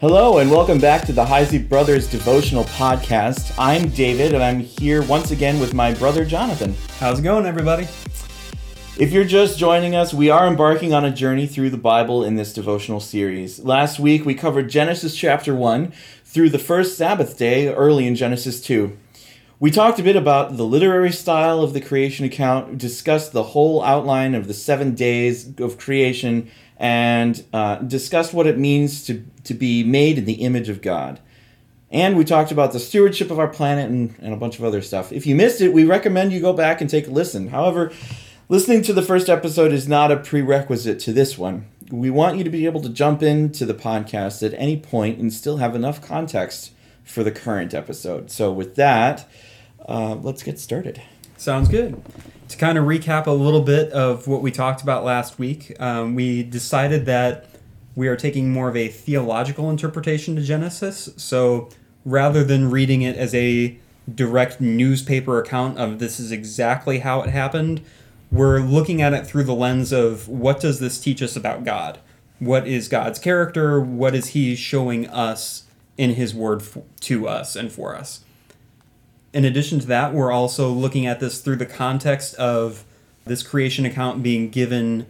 Hello, and welcome back to the Heise Brothers Devotional Podcast. I'm David, and I'm here once again with my brother Jonathan. How's it going, everybody? If you're just joining us, we are embarking on a journey through the Bible in this devotional series. Last week, we covered Genesis chapter 1 through the first Sabbath day early in Genesis 2. We talked a bit about the literary style of the creation account, discussed the whole outline of the seven days of creation, and uh, discussed what it means to, to be made in the image of God. And we talked about the stewardship of our planet and, and a bunch of other stuff. If you missed it, we recommend you go back and take a listen. However, listening to the first episode is not a prerequisite to this one. We want you to be able to jump into the podcast at any point and still have enough context for the current episode. So, with that, uh, let's get started. Sounds good. To kind of recap a little bit of what we talked about last week, um, we decided that we are taking more of a theological interpretation to Genesis. So rather than reading it as a direct newspaper account of this is exactly how it happened, we're looking at it through the lens of what does this teach us about God? What is God's character? What is He showing us in His Word to us and for us? In addition to that, we're also looking at this through the context of this creation account being given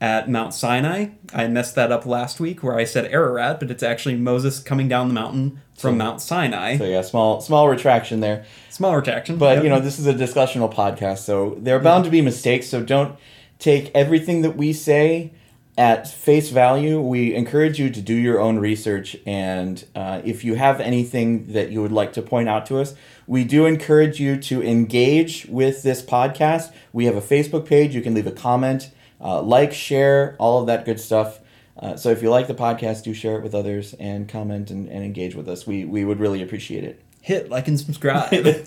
at Mount Sinai. I messed that up last week where I said Ararat, but it's actually Moses coming down the mountain from So- Mount Sinai. So, yeah, small small retraction there. Small retraction. But Yep. you know, this is a discussional podcast, so there are bound to be mistakes. So don't take everything that we say at face value. We encourage you to do your own research, and uh, if you have anything that you would like to point out to us, we do encourage you to engage with this podcast. We have a Facebook page. You can leave a comment, uh, like, share, all of that good stuff. Uh, so if you like the podcast, do share it with others and comment and, and engage with us. We, we would really appreciate it. hit like and subscribe.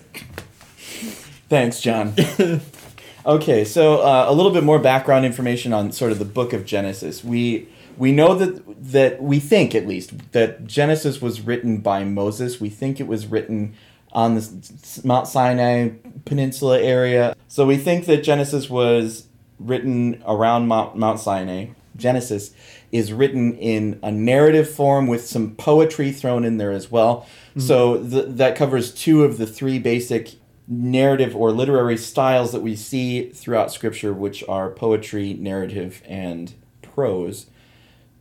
Thanks, John. okay, so uh, a little bit more background information on sort of the book of Genesis. We we know that that we think at least that Genesis was written by Moses. We think it was written on the Mount Sinai Peninsula area. So we think that Genesis was written around Mount, Mount Sinai. Genesis is written in a narrative form with some poetry thrown in there as well. Mm-hmm. So th- that covers two of the three basic narrative or literary styles that we see throughout Scripture, which are poetry, narrative, and prose.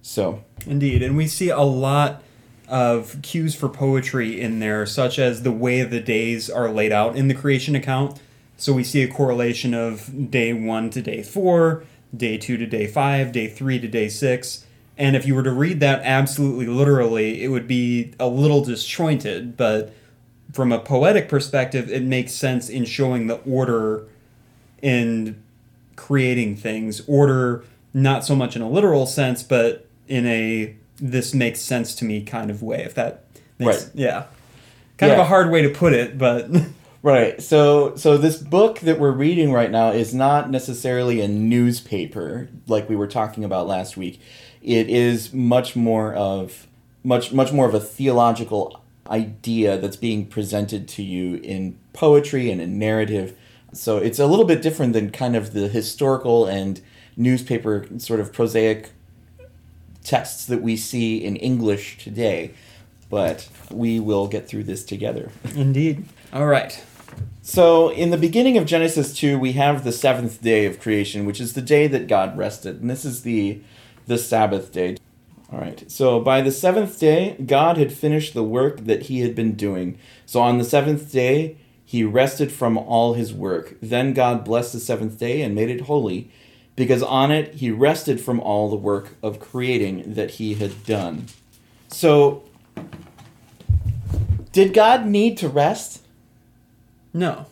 So, Indeed, and we see a lot of cues for poetry in there, such as the way the days are laid out in the creation account. So we see a correlation of day one to day four, day two to day five, day three to day six. And if you were to read that absolutely literally, it would be a little disjointed, but from a poetic perspective, it makes sense in showing the order in creating things. Order, not so much in a literal sense, but in a this makes sense to me kind of way, if that makes Right. Yeah. Kind of a hard way to put it, but right. So, so this book that we're reading right now is not necessarily a newspaper like we were talking about last week. It is much more of much much more of a theological idea that's being presented to you in poetry and in narrative. So it's a little bit different than kind of the historical and newspaper sort of prosaic texts that we see in English today. But we will get through this together. indeed. All right. So, in the beginning of Genesis 2, we have the seventh day of creation, which is the day that God rested. And this is the, the Sabbath day. All right. So, by the seventh day, God had finished the work that he had been doing. So, on the seventh day, he rested from all his work. Then God blessed the seventh day and made it holy, because on it he rested from all the work of creating that he had done. So, did God need to rest? No.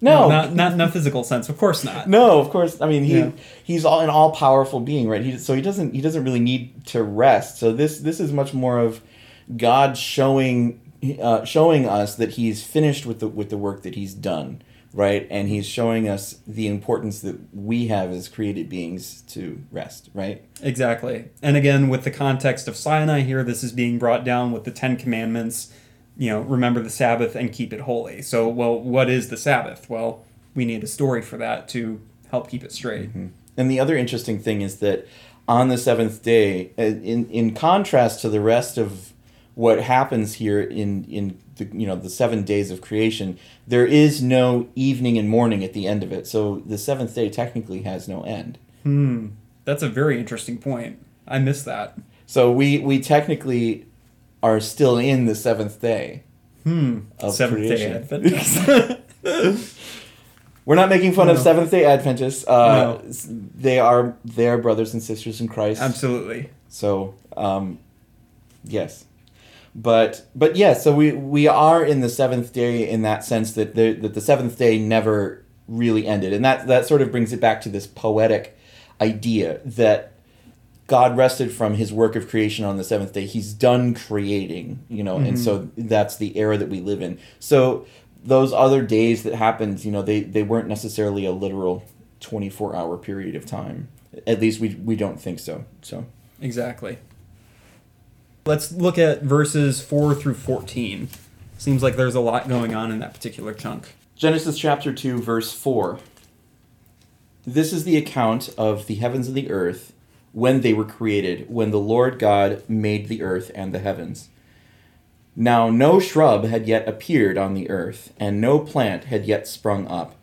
No. Not, not in a physical sense. Of course not. No, of course. I mean, he Yeah. he's all an all powerful being, right? He so he doesn't he doesn't really need to rest. So this this is much more of God showing uh, showing us that he's finished with the with the work that he's done, right? And he's showing us the importance that we have as created beings to rest, right? Exactly. And again, with the context of Sinai here, this is being brought down with the Ten Commandments. You know, remember the Sabbath and keep it holy. So, well, what is the Sabbath? Well, we need a story for that to help keep it straight. And the other interesting thing is that on the seventh day. Uh, In in contrast to the rest of what happens here in in the you know the seven days of creation, there is no evening and morning at the end of it. So the seventh day technically has no end. Hmm. That's a very interesting point. I missed that. So we we technically are still in the seventh day. Hmm. Of Seventh day creation. Adventist. We're not making fun of Seventh Day Adventists. Uh, No. They are they are brothers and sisters in Christ. Absolutely. So um, yes, but but yeah. So we we are in the seventh day in that sense that the that the seventh day never really ended, and that that sort of brings it back to this poetic idea that God rested from His work of creation on the seventh day. He's done creating, you know, and mm-hmm. so that's the era that we live in. So those other days that happened, you know, they they weren't necessarily a literal twenty four hour period of time. At least we we don't think so. So. Exactly. Let's look at verses 4 through 14. Seems like there's a lot going on in that particular chunk. Genesis chapter 2, verse 4. This is the account of the heavens and the earth when they were created, when the Lord God made the earth and the heavens. Now no shrub had yet appeared on the earth, and no plant had yet sprung up.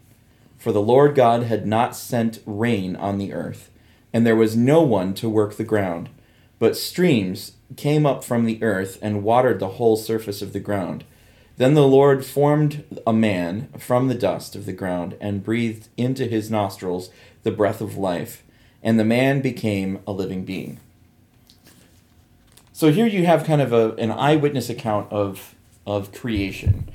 For the Lord God had not sent rain on the earth, and there was no one to work the ground. But streams came up from the earth and watered the whole surface of the ground. Then the Lord formed a man from the dust of the ground and breathed into his nostrils the breath of life, and the man became a living being. So here you have kind of a, an eyewitness account of of creation.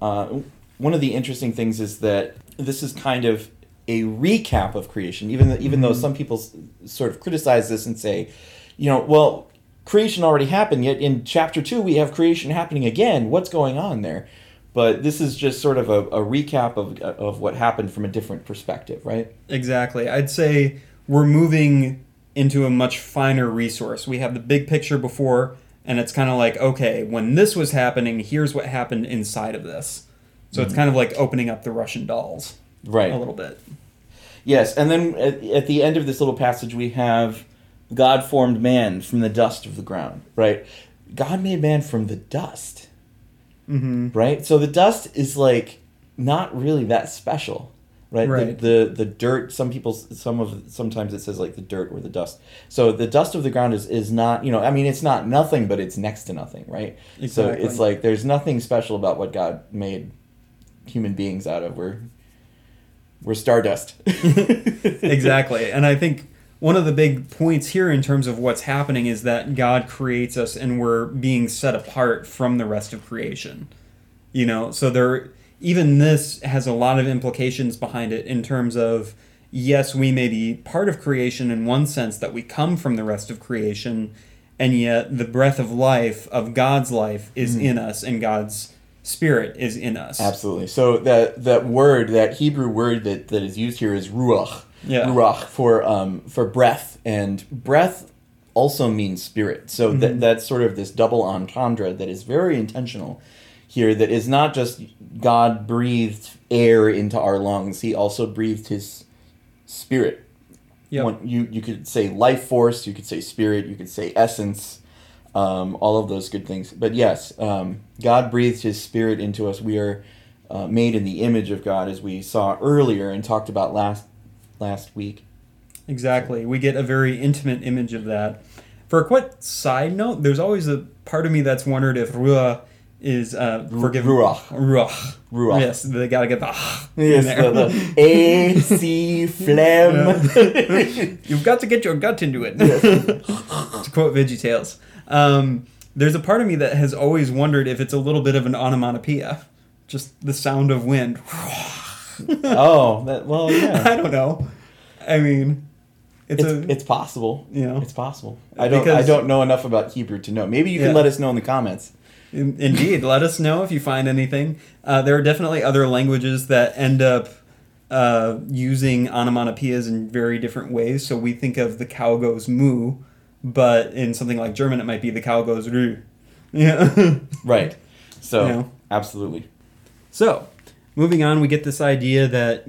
Uh, one of the interesting things is that this is kind of a recap of creation, even though, even though some people s- sort of criticize this and say, you know, well, creation already happened. Yet in chapter two we have creation happening again. What's going on there? But this is just sort of a, a recap of of what happened from a different perspective, right? Exactly. I'd say we're moving into a much finer resource. We have the big picture before, and it's kind of like, okay, when this was happening, here's what happened inside of this. So it's mm-hmm. kind of like opening up the Russian dolls Right. a little bit. Yes, and then at, at the end of this little passage, we have God formed man from the dust of the ground, right? God made man from the dust, Mm-hmm. right? So the dust is like not really that special, right? Right. The, the the dirt. Some people, some of sometimes it says like the dirt or the dust. So the dust of the ground is is not, you know, I mean, it's not nothing, but it's next to nothing, right? Exactly. So it's like there's nothing special about what God made human beings out of. We're we're stardust. exactly. And I think one of the big points here in terms of what's happening is that God creates us and we're being set apart from the rest of creation. You know, so there even this has a lot of implications behind it in terms of yes, we may be part of creation in one sense that we come from the rest of creation, and yet the breath of life of God's life is mm. in us and God's spirit is in us. Absolutely. So that that word, that Hebrew word that, that is used here is ruach. Yeah. Ruach for um for breath, and breath also means spirit. So that that's sort of this double entendre that is very intentional here. That is not just God breathed air into our lungs; He also breathed His spirit. Yep. One- you you could say life force, you could say spirit, you could say essence, um, all of those good things. But yes, um, God breathed His Spirit into us. We are uh, made in the image of God, as we saw earlier and talked about last last week. Exactly. We get a very intimate image of that. For a quick side note, there's always a part of me that's wondered if Ruah is uh, forgiven. Ruach. Ruach. Ruach. Yes, they gotta get the ah in Yes, there. the, the A C phlegm. You've got to get your gut into it. to quote VeggieTales. Um, there's a part of me that has always wondered if it's a little bit of an onomatopoeia. Just the sound of wind. oh, that, well, yeah. I don't know. I mean, it's, It's, a. it's possible. You know. it's possible. I don't. I don't know enough about Hebrew to know. Maybe you can Yeah. let us know in the comments. In- Indeed, let us know if you find anything. Uh, there are definitely other languages that end up uh, using onomatopoeias in very different ways. So we think of the cow goes moo, but in something like German, it might be the cow goes rü. Yeah. Right. So Yeah. absolutely. so, moving on, we get this idea that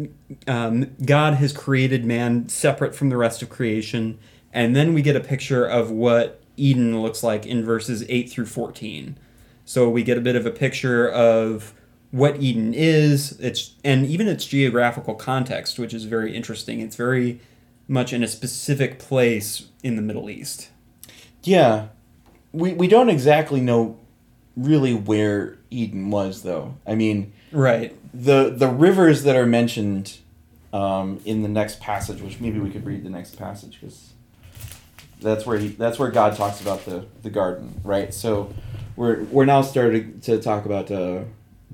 um, God has created man separate from the rest of creation, And then we get a picture of what Eden looks like in verses 8 through 14. So we get a bit of a picture of what Eden is, its and even its geographical context, which is very interesting. It's very much in a specific place in the Middle East. Yeah. We we don't exactly know really where Eden was though. I mean, Right. the the rivers that are mentioned um, in the next passage, which maybe we could read the next passage because that's where he that's where God talks about the the garden, right? So we're we're now starting to talk about uh,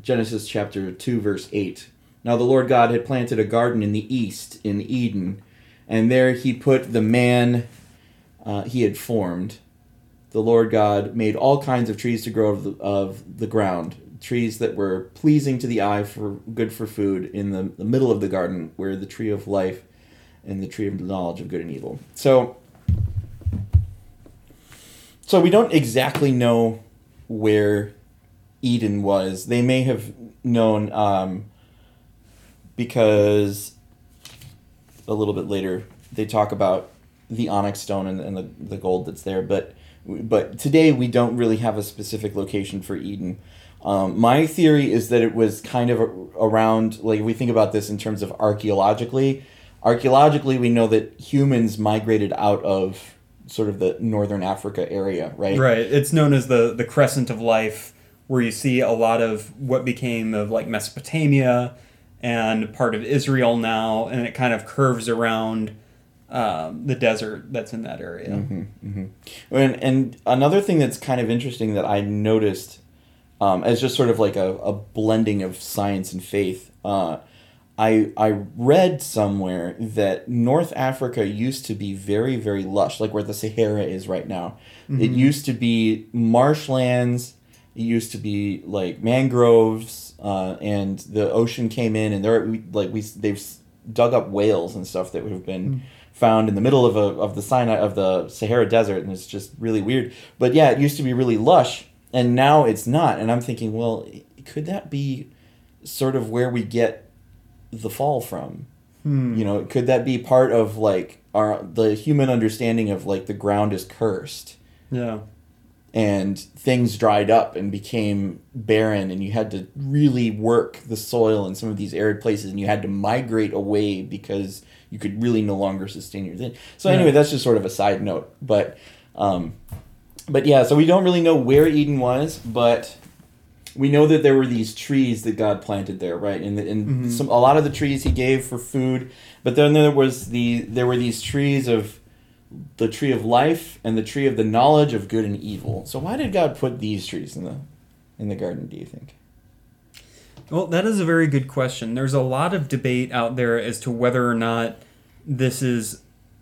Genesis chapter two, verse eight. Now the Lord God had planted a garden in the east in Eden, and there He put the man uh, He had formed. The Lord God made all kinds of trees to grow of the, of the ground, trees that were pleasing to the eye for good for food in the, the middle of the garden where the tree of life and the tree of the knowledge of good and evil. So so we don't exactly know where Eden was. They may have known um, because a little bit later they talk about the onyx stone and, and the, the gold that's there, but but today we don't really have a specific location for Eden. Um, my theory is that it was kind of a, around like we think about this in terms of archaeologically. Archaeologically, we know that humans migrated out of sort of the northern Africa area, right? Right. It's known as the the crescent of life, where you see a lot of what became of like Mesopotamia and part of Israel now, and it kind of curves around um, the desert that's in that area. Mm-hmm. And and another thing that's kind of interesting that I noticed um, as just sort of like a, a blending of science and faith. Uh, I I read somewhere that North Africa used to be very very lush, like where the Sahara is right now. It used to be marshlands. It used to be like mangroves, uh, and the ocean came in, and there like we they've dug up whales and stuff that have been found in the middle of a of the Sinai of the Sahara Desert, and it's just really weird. But yeah, it used to be really lush, and now it's not. And I'm thinking, well, could that be sort of where we get the fall from? You know, could that be part of like our the human understanding of like the ground is cursed Yeah. and things dried up and became barren and you had to really work the soil in some of these arid places and you had to migrate away because you could really no longer sustain your thing. So anyway, Yeah. that's just sort of a side note, but um but yeah, so we don't really know where Eden was, but we know that there were these trees that God planted there, right? And, the, and Mhm. some a lot of the trees He gave for food, but then there was the there were these trees of the tree of life and the tree of the knowledge of good and evil. So why did God put these trees in the in the garden? Do you think? Well, that is a very good question. There's a lot of debate out there as to whether or not this is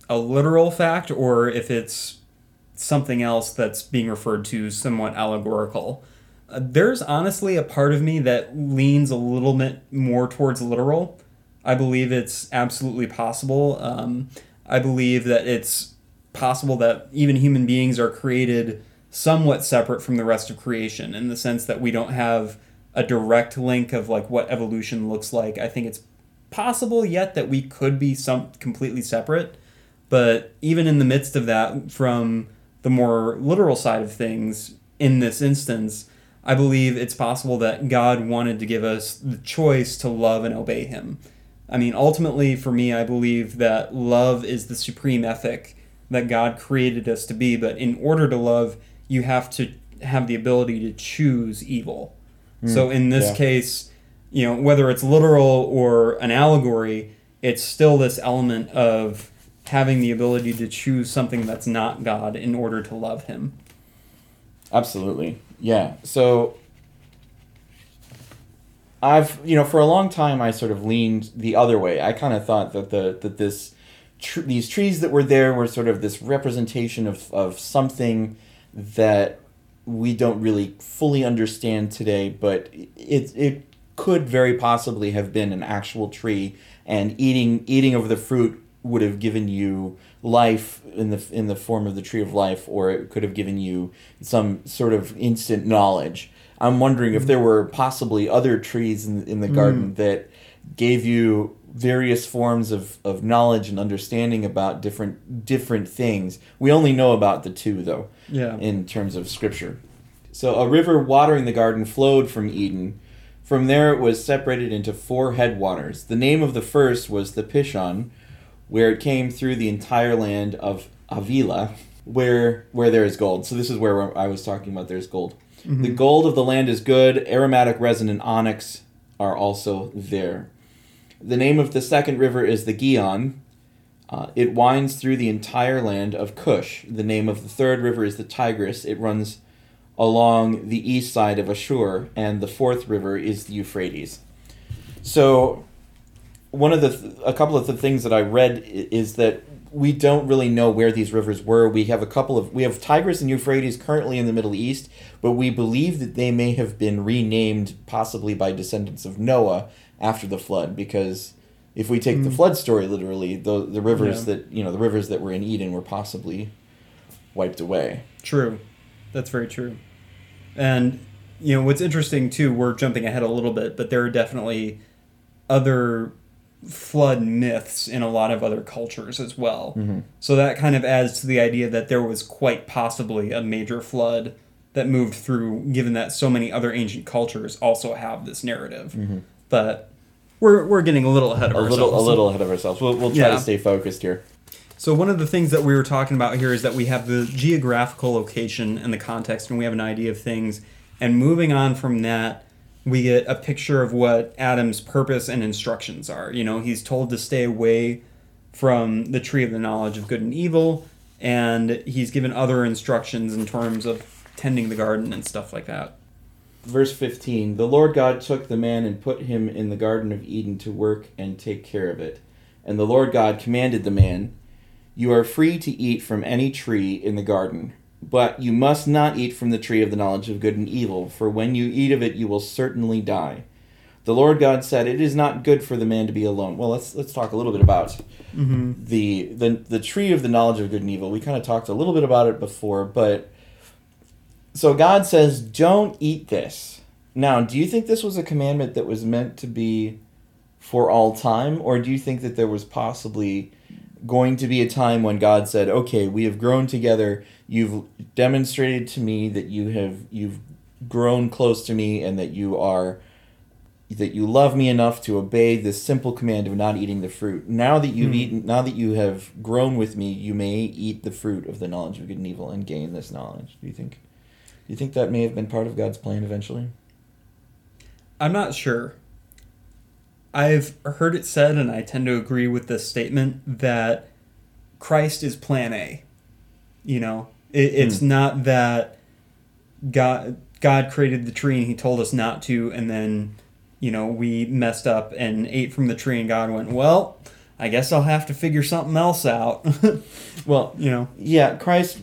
a literal fact or if it's something else that's being referred to somewhat allegorical. Uh, there's honestly a part of me that leans a little bit more towards literal. I believe it's absolutely possible. Um, I believe that it's possible that even human beings are created somewhat separate from the rest of creation in the sense that we don't have a direct link of like what evolution looks like. I think it's possible yet that we could be some completely separate, but even in the midst of that from the more literal side of things in this instance, I believe it's possible that God wanted to give us the choice to love and obey him. I mean, ultimately, for me, I believe that love is the supreme ethic that God created us to be. But in order to love, you have to have the ability to choose evil. Hmm, so in this yeah. case, you know, whether it's literal or an allegory, it's still this element of having the ability to choose something that's not God in order to love Him. Absolutely. Yeah. So I've you know for a long time I sort of leaned the other way. I kind of thought that the that this tr- these trees that were there were sort of this representation of of something that we don't really fully understand today, but it it could very possibly have been an actual tree and eating eating of the fruit would have given you life in the in the form of the tree of life or it could have given you some sort of instant knowledge i'm wondering if there were possibly other trees in, in the mm. garden that gave you various forms of, of knowledge and understanding about different different things. We only know about the two though Yeah. in terms of scripture. So a river watering the garden flowed from Eden. From there it was separated into four headwaters. The name of the first was the Pishon, where it came through the entire land of Havilah, where where there is gold. So this is where I was talking about there's gold. The gold of the land is good. Aromatic resin and onyx are also there. The name of the second river is the Gihon. Uh, it winds through the entire land of Cush. The name of the third river is the Tigris. It runs along the east side of Ashur, and the fourth river is the Euphrates. So, one of the th- a couple of the things that I read is that we don't really know where these rivers were. We have a couple of we have Tigris and Euphrates currently in the Middle East, but we believe that they may have been renamed possibly by descendants of Noah after the flood because if we take the mm. flood story literally, the the rivers Yeah. that you know the rivers that were in Eden were possibly wiped away. True. That's very true. And you know what's interesting too, we're jumping ahead a little bit, but there are definitely other flood myths in a lot of other cultures as well. Mhm. So that kind of adds to the idea that there was quite possibly a major flood that moved through, given that so many other ancient cultures also have this narrative. But we're, we're getting a little ahead of A ourselves. little a little ahead of ourselves. We'll we'll try Yeah. to stay focused here. So one of the things that we were talking about here is that we have the geographical location and the context, and we have an idea of things. And moving on from that, we get a picture of what Adam's purpose and instructions are. You know, he's told to stay away from the tree of the knowledge of good and evil, and he's given other instructions in terms of tending the garden and stuff like that. Verse 15 The Lord God took the man and put him in the Garden of Eden to work and take care of it. And the Lord God commanded the man, You are free to eat from any tree in the garden, but you must not eat from the tree of the knowledge of good and evil, for when you eat of it you will certainly die. The Lord God said, It is not good for the man to be alone. Well, let's let's talk a little bit about Mm-hmm. the the the tree of the knowledge of good and evil. We kind of talked a little bit about it before, but so God says, "Don't eat this." Now, do you think this was a commandment that was meant to be for all time, or do you think that there was possibly going to be a time when God said, "Okay, we have grown together. You've demonstrated to me that you have you've grown close to me, and that you are." that you love me enough to obey this simple command of not eating the fruit. Now that you've Hmm. eaten, now that you have grown with me, you may eat the fruit of the knowledge of good and evil and gain this knowledge. Do you think? Do you think that may have been part of God's plan eventually? I'm not sure. I've heard it said, and I tend to agree with this statement, that Christ is plan A. You know, it, it's hmm. not that God God created the tree and He told us not to, and then you know we messed up and ate from the tree, and God went, "Well, I guess I'll have to figure something else out." Well, you know, yeah, Christ.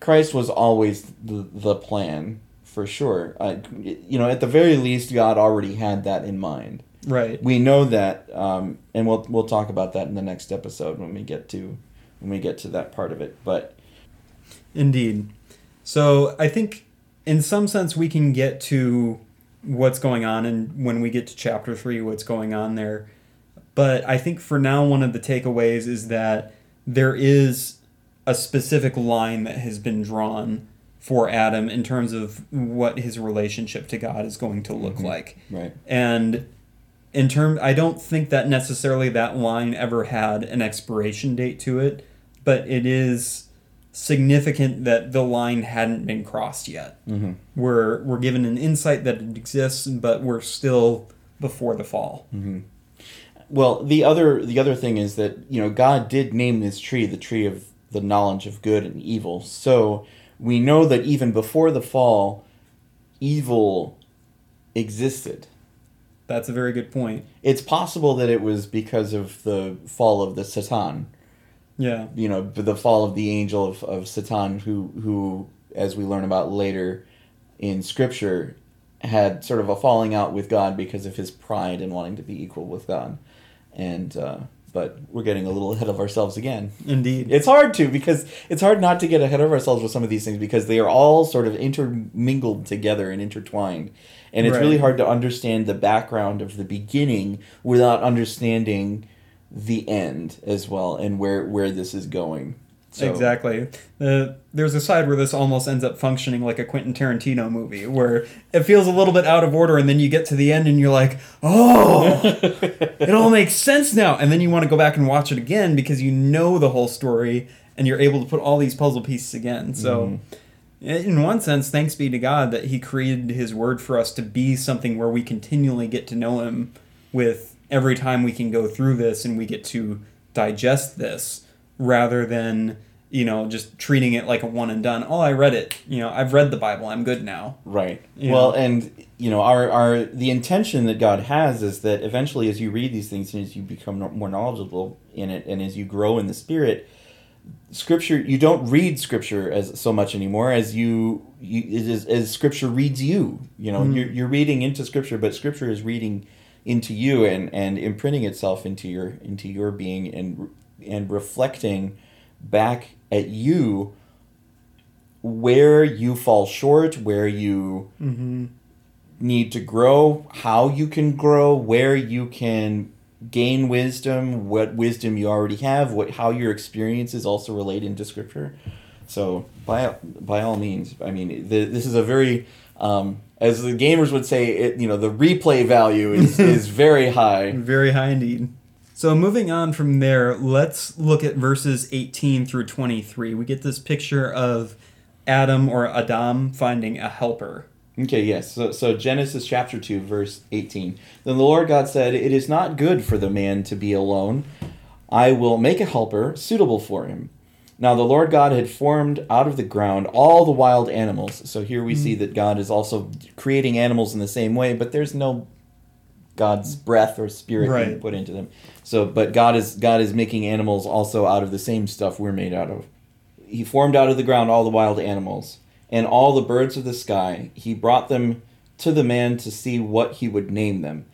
Christ was always the the plan for sure. Uh, you know, at the very least, God already had that in mind. right? We know that, um, and we'll we'll talk about that in the next episode when we get to when we get to that part of it. But Indeed. So I think, in some sense, we can get to what's going on, and when we get to chapter three, what's going on there. But I think for now, one of the takeaways is that there is a specific line that has been drawn for Adam in terms of what his relationship to God is going to look Mhm. like. right, And in term, I don't think that necessarily that line ever had an expiration date to it, but it is significant that the line hadn't been crossed yet. mm-hmm. We're we're given an insight that it exists, but we're still before the fall. Mm-hmm. Well, the other the other thing is that you know God did name this tree the tree of the knowledge of good and evil. So we know that even before the fall, evil existed. That's a very good point. It's possible that it was because of the fall of the Satan. Yeah. You know, the fall of the angel of, of Satan, who who, as we learn about later in Scripture, had sort of a falling out with God because of his pride and wanting to be equal with God. And uh, but we're getting a little ahead of ourselves again. Indeed. It's hard to because it's hard not to get ahead of ourselves with some of these things because they are all sort of intermingled together and intertwined. And it's really hard to understand the background of the beginning without understanding the end as well and where where this is going. So- Exactly. Uh, there's a side where this almost ends up functioning like a Quentin Tarantino movie, where it feels a little bit out of order, and then you get to the end and you're like, oh, it all makes sense now. And then you want to go back and watch it again because you know the whole story and you're able to put all these puzzle pieces again. So, in one sense, thanks be to God that He created His Word for us to be something where we continually get to know Him with every time we can go through this and we get to digest this rather than, you know, just treating it like a one and done. Oh, I read it. You know, I've read the Bible. I'm good now. Right. Yeah. Well, and you know, our our the intention that God has is that eventually, as you read these things and as you become more knowledgeable in it, and as you grow in the Spirit, Scripture you don't read Scripture as so much anymore as you, you is as Scripture reads you. You know, Mhm. you're you're reading into Scripture, but Scripture is reading into you and and imprinting itself into your into your being and and reflecting back at you where you fall short, where you Mm-hmm. need to grow, how you can grow, where you can gain wisdom, what wisdom you already have, what how your experiences also relate into scripture. So by by all means, I mean the, this is a very um, as the gamers would say, it you know the replay value is, is very high. Very high indeed. So moving on from there, let's look at verses 18 through 23. We get this picture of Adam or Adam finding a helper. Okay, yes. So, so Genesis chapter 2, verse 18. Then the Lord God said, It is not good for the man to be alone. I will make a helper suitable for him. Now the Lord God had formed out of the ground all the wild animals. So here we mm. see that God is also creating animals in the same way, but there's no God's breath or spirit being Right. put into them. So, but God is God is making animals also out of the same stuff we're made out of. He formed out of the ground all the wild animals and all the birds of the sky. He brought them to the man to see what he would name them.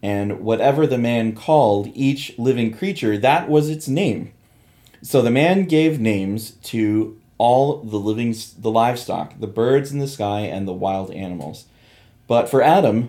And whatever the man called each living creature, that was its name. So the man gave names to all the living the livestock, the birds in the sky and the wild animals. But for Adam,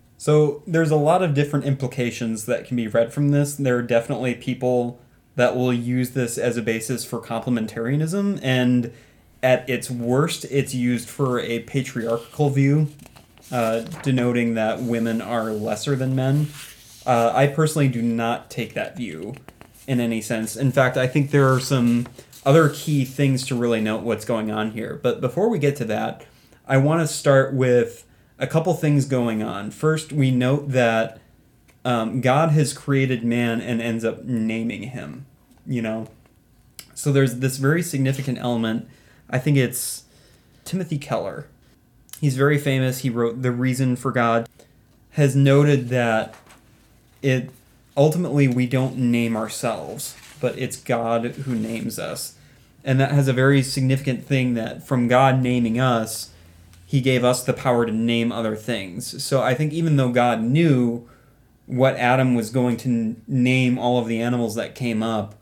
So there's a lot of different implications that can be read from this. There are definitely people that will use this as a basis for complementarianism, and at its worst, it's used for a patriarchal view, uh, denoting that women are lesser than men. Uh, I personally do not take that view in any sense. In fact, I think there are some other key things to really note what's going on here. But before we get to that, I want to start with a couple things going on. First, we note that um, God has created man and ends up naming him, you know? So there's this very significant element. I think it's Timothy Keller. He's very famous. He wrote The Reason for God, has noted that it ultimately we don't name ourselves, but it's God who names us. And that has a very significant thing that from God naming us, he gave us the power to name other things. So I think even though God knew what Adam was going to n- name all of the animals that came up,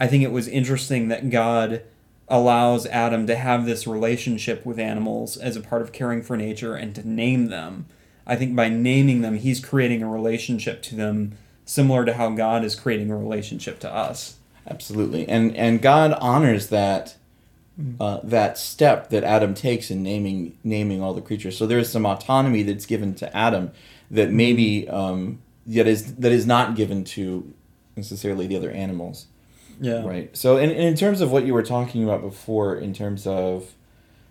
I think it was interesting that God allows Adam to have this relationship with animals as a part of caring for nature and to name them. I think by naming them, he's creating a relationship to them similar to how God is creating a relationship to us. Absolutely, and and God honors that uh, that step that Adam takes in naming naming all the creatures. So there is some autonomy that's given to Adam that maybe um, that is that is not given to necessarily the other animals. Yeah. Right. So, in, in terms of what you were talking about before, in terms of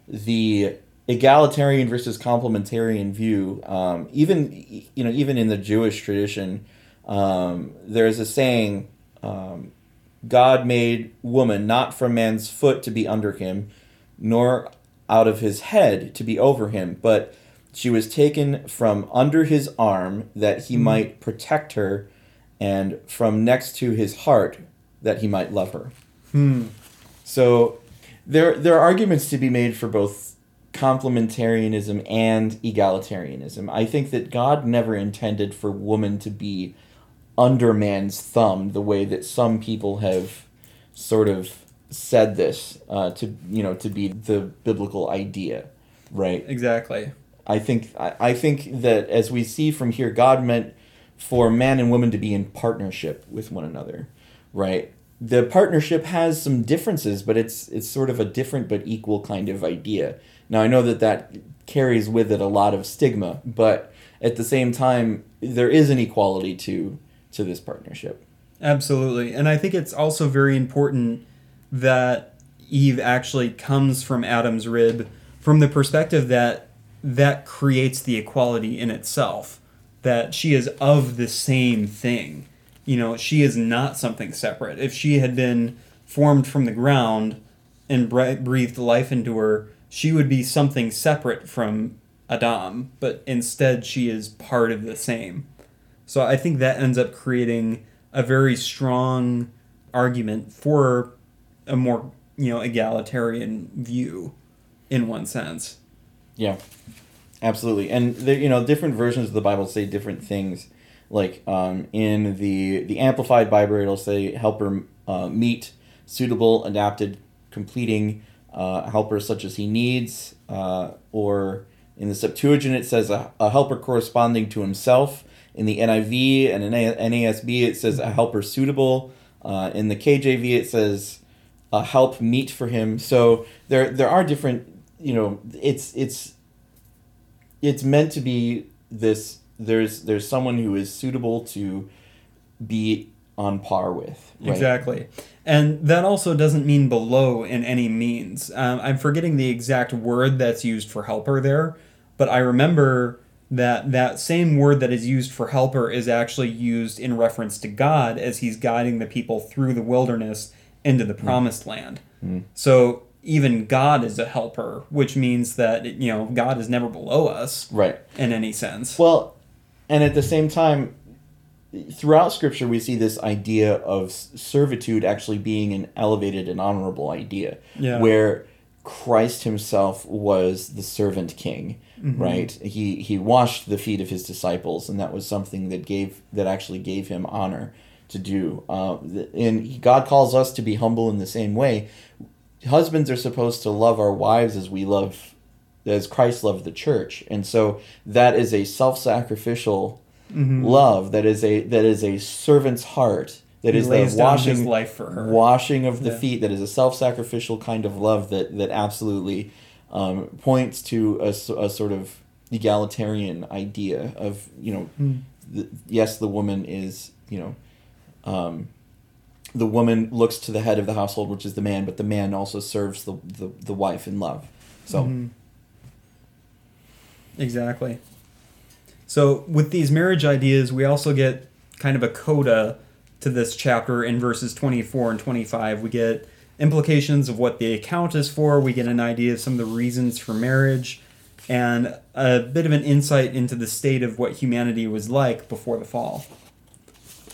the egalitarian versus complementarian view, um, even you know, even in the Jewish tradition, um, there's a saying um, God made woman not from man's foot to be under him, nor out of his head to be over him, but she was taken from under his arm that he might protect her, and from next to his heart that he might love her. Hmm. So there there are arguments to be made for both complementarianism and egalitarianism. I think that God never intended for woman to be under man's thumb the way that some people have sort of said this uh, to you know to be the biblical idea, right? Exactly. I think I, I think that as we see from here, God meant for man and woman to be in partnership with one another, right? The partnership has some differences, but it's it's sort of a different but equal kind of idea. Now I know that that carries with it a lot of stigma, but at the same time, there is an equality to to this partnership. Absolutely. And I think it's also very important that Eve actually comes from Adam's rib from the perspective that that creates the equality in itself, that she is of the same thing. You know, she is not something separate. If she had been formed from the ground and breathed life into her, she would be something separate from Adam, but instead she is part of the same. So I think that ends up creating a very strong argument for a more, you know, egalitarian view in one sense. Yeah, absolutely. And there, you know, different versions of the Bible say different things. Like um, in the the Amplified Bible, it'll say helper uh, meet, suitable, adapted, completing, uh, helper such as he needs. Uh, or in the Septuagint, it says a, a helper corresponding to himself. In the NIV and in NASB, it says a helper suitable. Uh, in the KJV, it says a help meet for him. So there there are different. You know, it's it's it's meant to be this there's there's someone who is suitable to be on par with right? exactly and that also doesn't mean below in any means um, i'm forgetting the exact word that's used for helper there but i remember that that same word that is used for helper is actually used in reference to god as he's guiding the people through the wilderness into the hmm. promised mm. land mm. so even God is a helper, which means that you know God is never below us, right? In any sense. Well, and at the same time, throughout Scripture, we see this idea of servitude actually being an elevated and honorable idea, yeah. where Christ Himself was the servant king, mm-hmm. right? He he washed the feet of His disciples, and that was something that gave that actually gave Him honor to do. Uh, and God calls us to be humble in the same way husbands are supposed to love our wives as we love as Christ loved the church. And so that is a self-sacrificial mm-hmm. love that is a that is a servant's heart that he is the washing life for her. washing of the yeah. feet that is a self-sacrificial kind of love that that absolutely um, points to a, a sort of egalitarian idea of you know mm. the, yes the woman is you know um, the woman looks to the head of the household, which is the man, but the man also serves the the, the wife in love. So mm-hmm. exactly. So with these marriage ideas, we also get kind of a coda to this chapter in verses 24 and 25. We get implications of what the account is for. We get an idea of some of the reasons for marriage and a bit of an insight into the state of what humanity was like before the fall.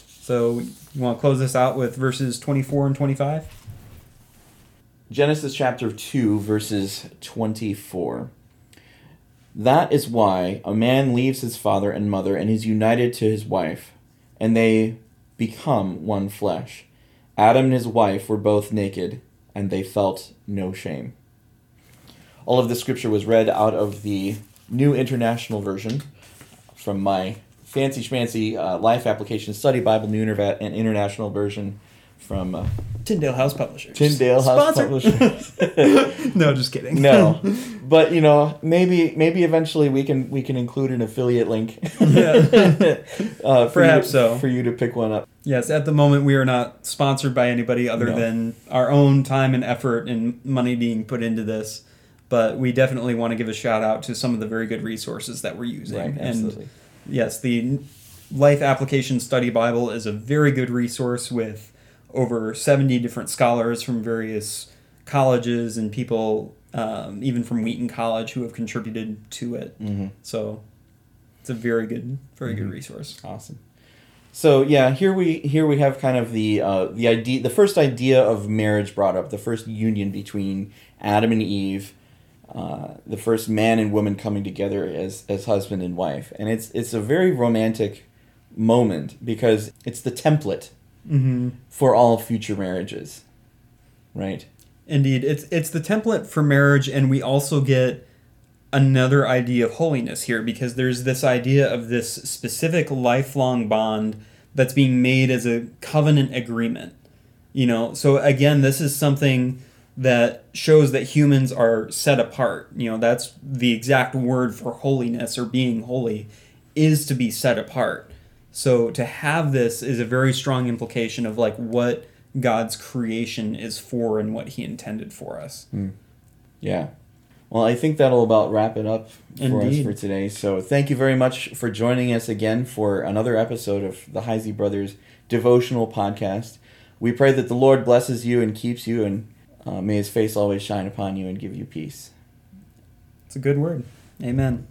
So, you want to close this out with verses 24 and 25? Genesis chapter 2, verses 24. That is why a man leaves his father and mother and is united to his wife, and they become one flesh. Adam and his wife were both naked, and they felt no shame. All of the scripture was read out of the New International Version from my fancy schmancy uh, life application study Bible, New Intervat, and International Version from uh, Tyndale House Publishers. Tyndale House. Publishers. no, just kidding. No, but you know, maybe maybe eventually we can we can include an affiliate link. yeah, uh, perhaps you, so for you to pick one up. Yes, at the moment we are not sponsored by anybody other no. than our own time and effort and money being put into this. But we definitely want to give a shout out to some of the very good resources that we're using. Right, absolutely. And yes, the Life Application Study Bible is a very good resource with over 70 different scholars from various colleges and people, um, even from Wheaton College, who have contributed to it. Mm-hmm. So it's a very good, very Mhm. good resource. Awesome. So yeah, here we here we have kind of the uh, the idea, the first idea of marriage brought up, the first union between Adam and Eve, uh, the first man and woman coming together as as husband and wife, and it's it's a very romantic moment because it's the template Mm-hmm. for all future marriages, right? Indeed, it's it's the template for marriage, and we also get another idea of holiness here because there's this idea of this specific lifelong bond that's being made as a covenant agreement. You know, so again, this is something that shows that humans are set apart. You know, that's the exact word for holiness or being holy is to be set apart. So to have this is a very strong implication of like what God's creation is for and what he intended for us. Yeah. Well, I think that'll about wrap it up for Indeed. us for today. So thank you very much for joining us again for another episode of the Heise Brothers devotional podcast. We pray that the Lord blesses you and keeps you, and uh, may his face always shine upon you and give you peace. It's a good word. Amen.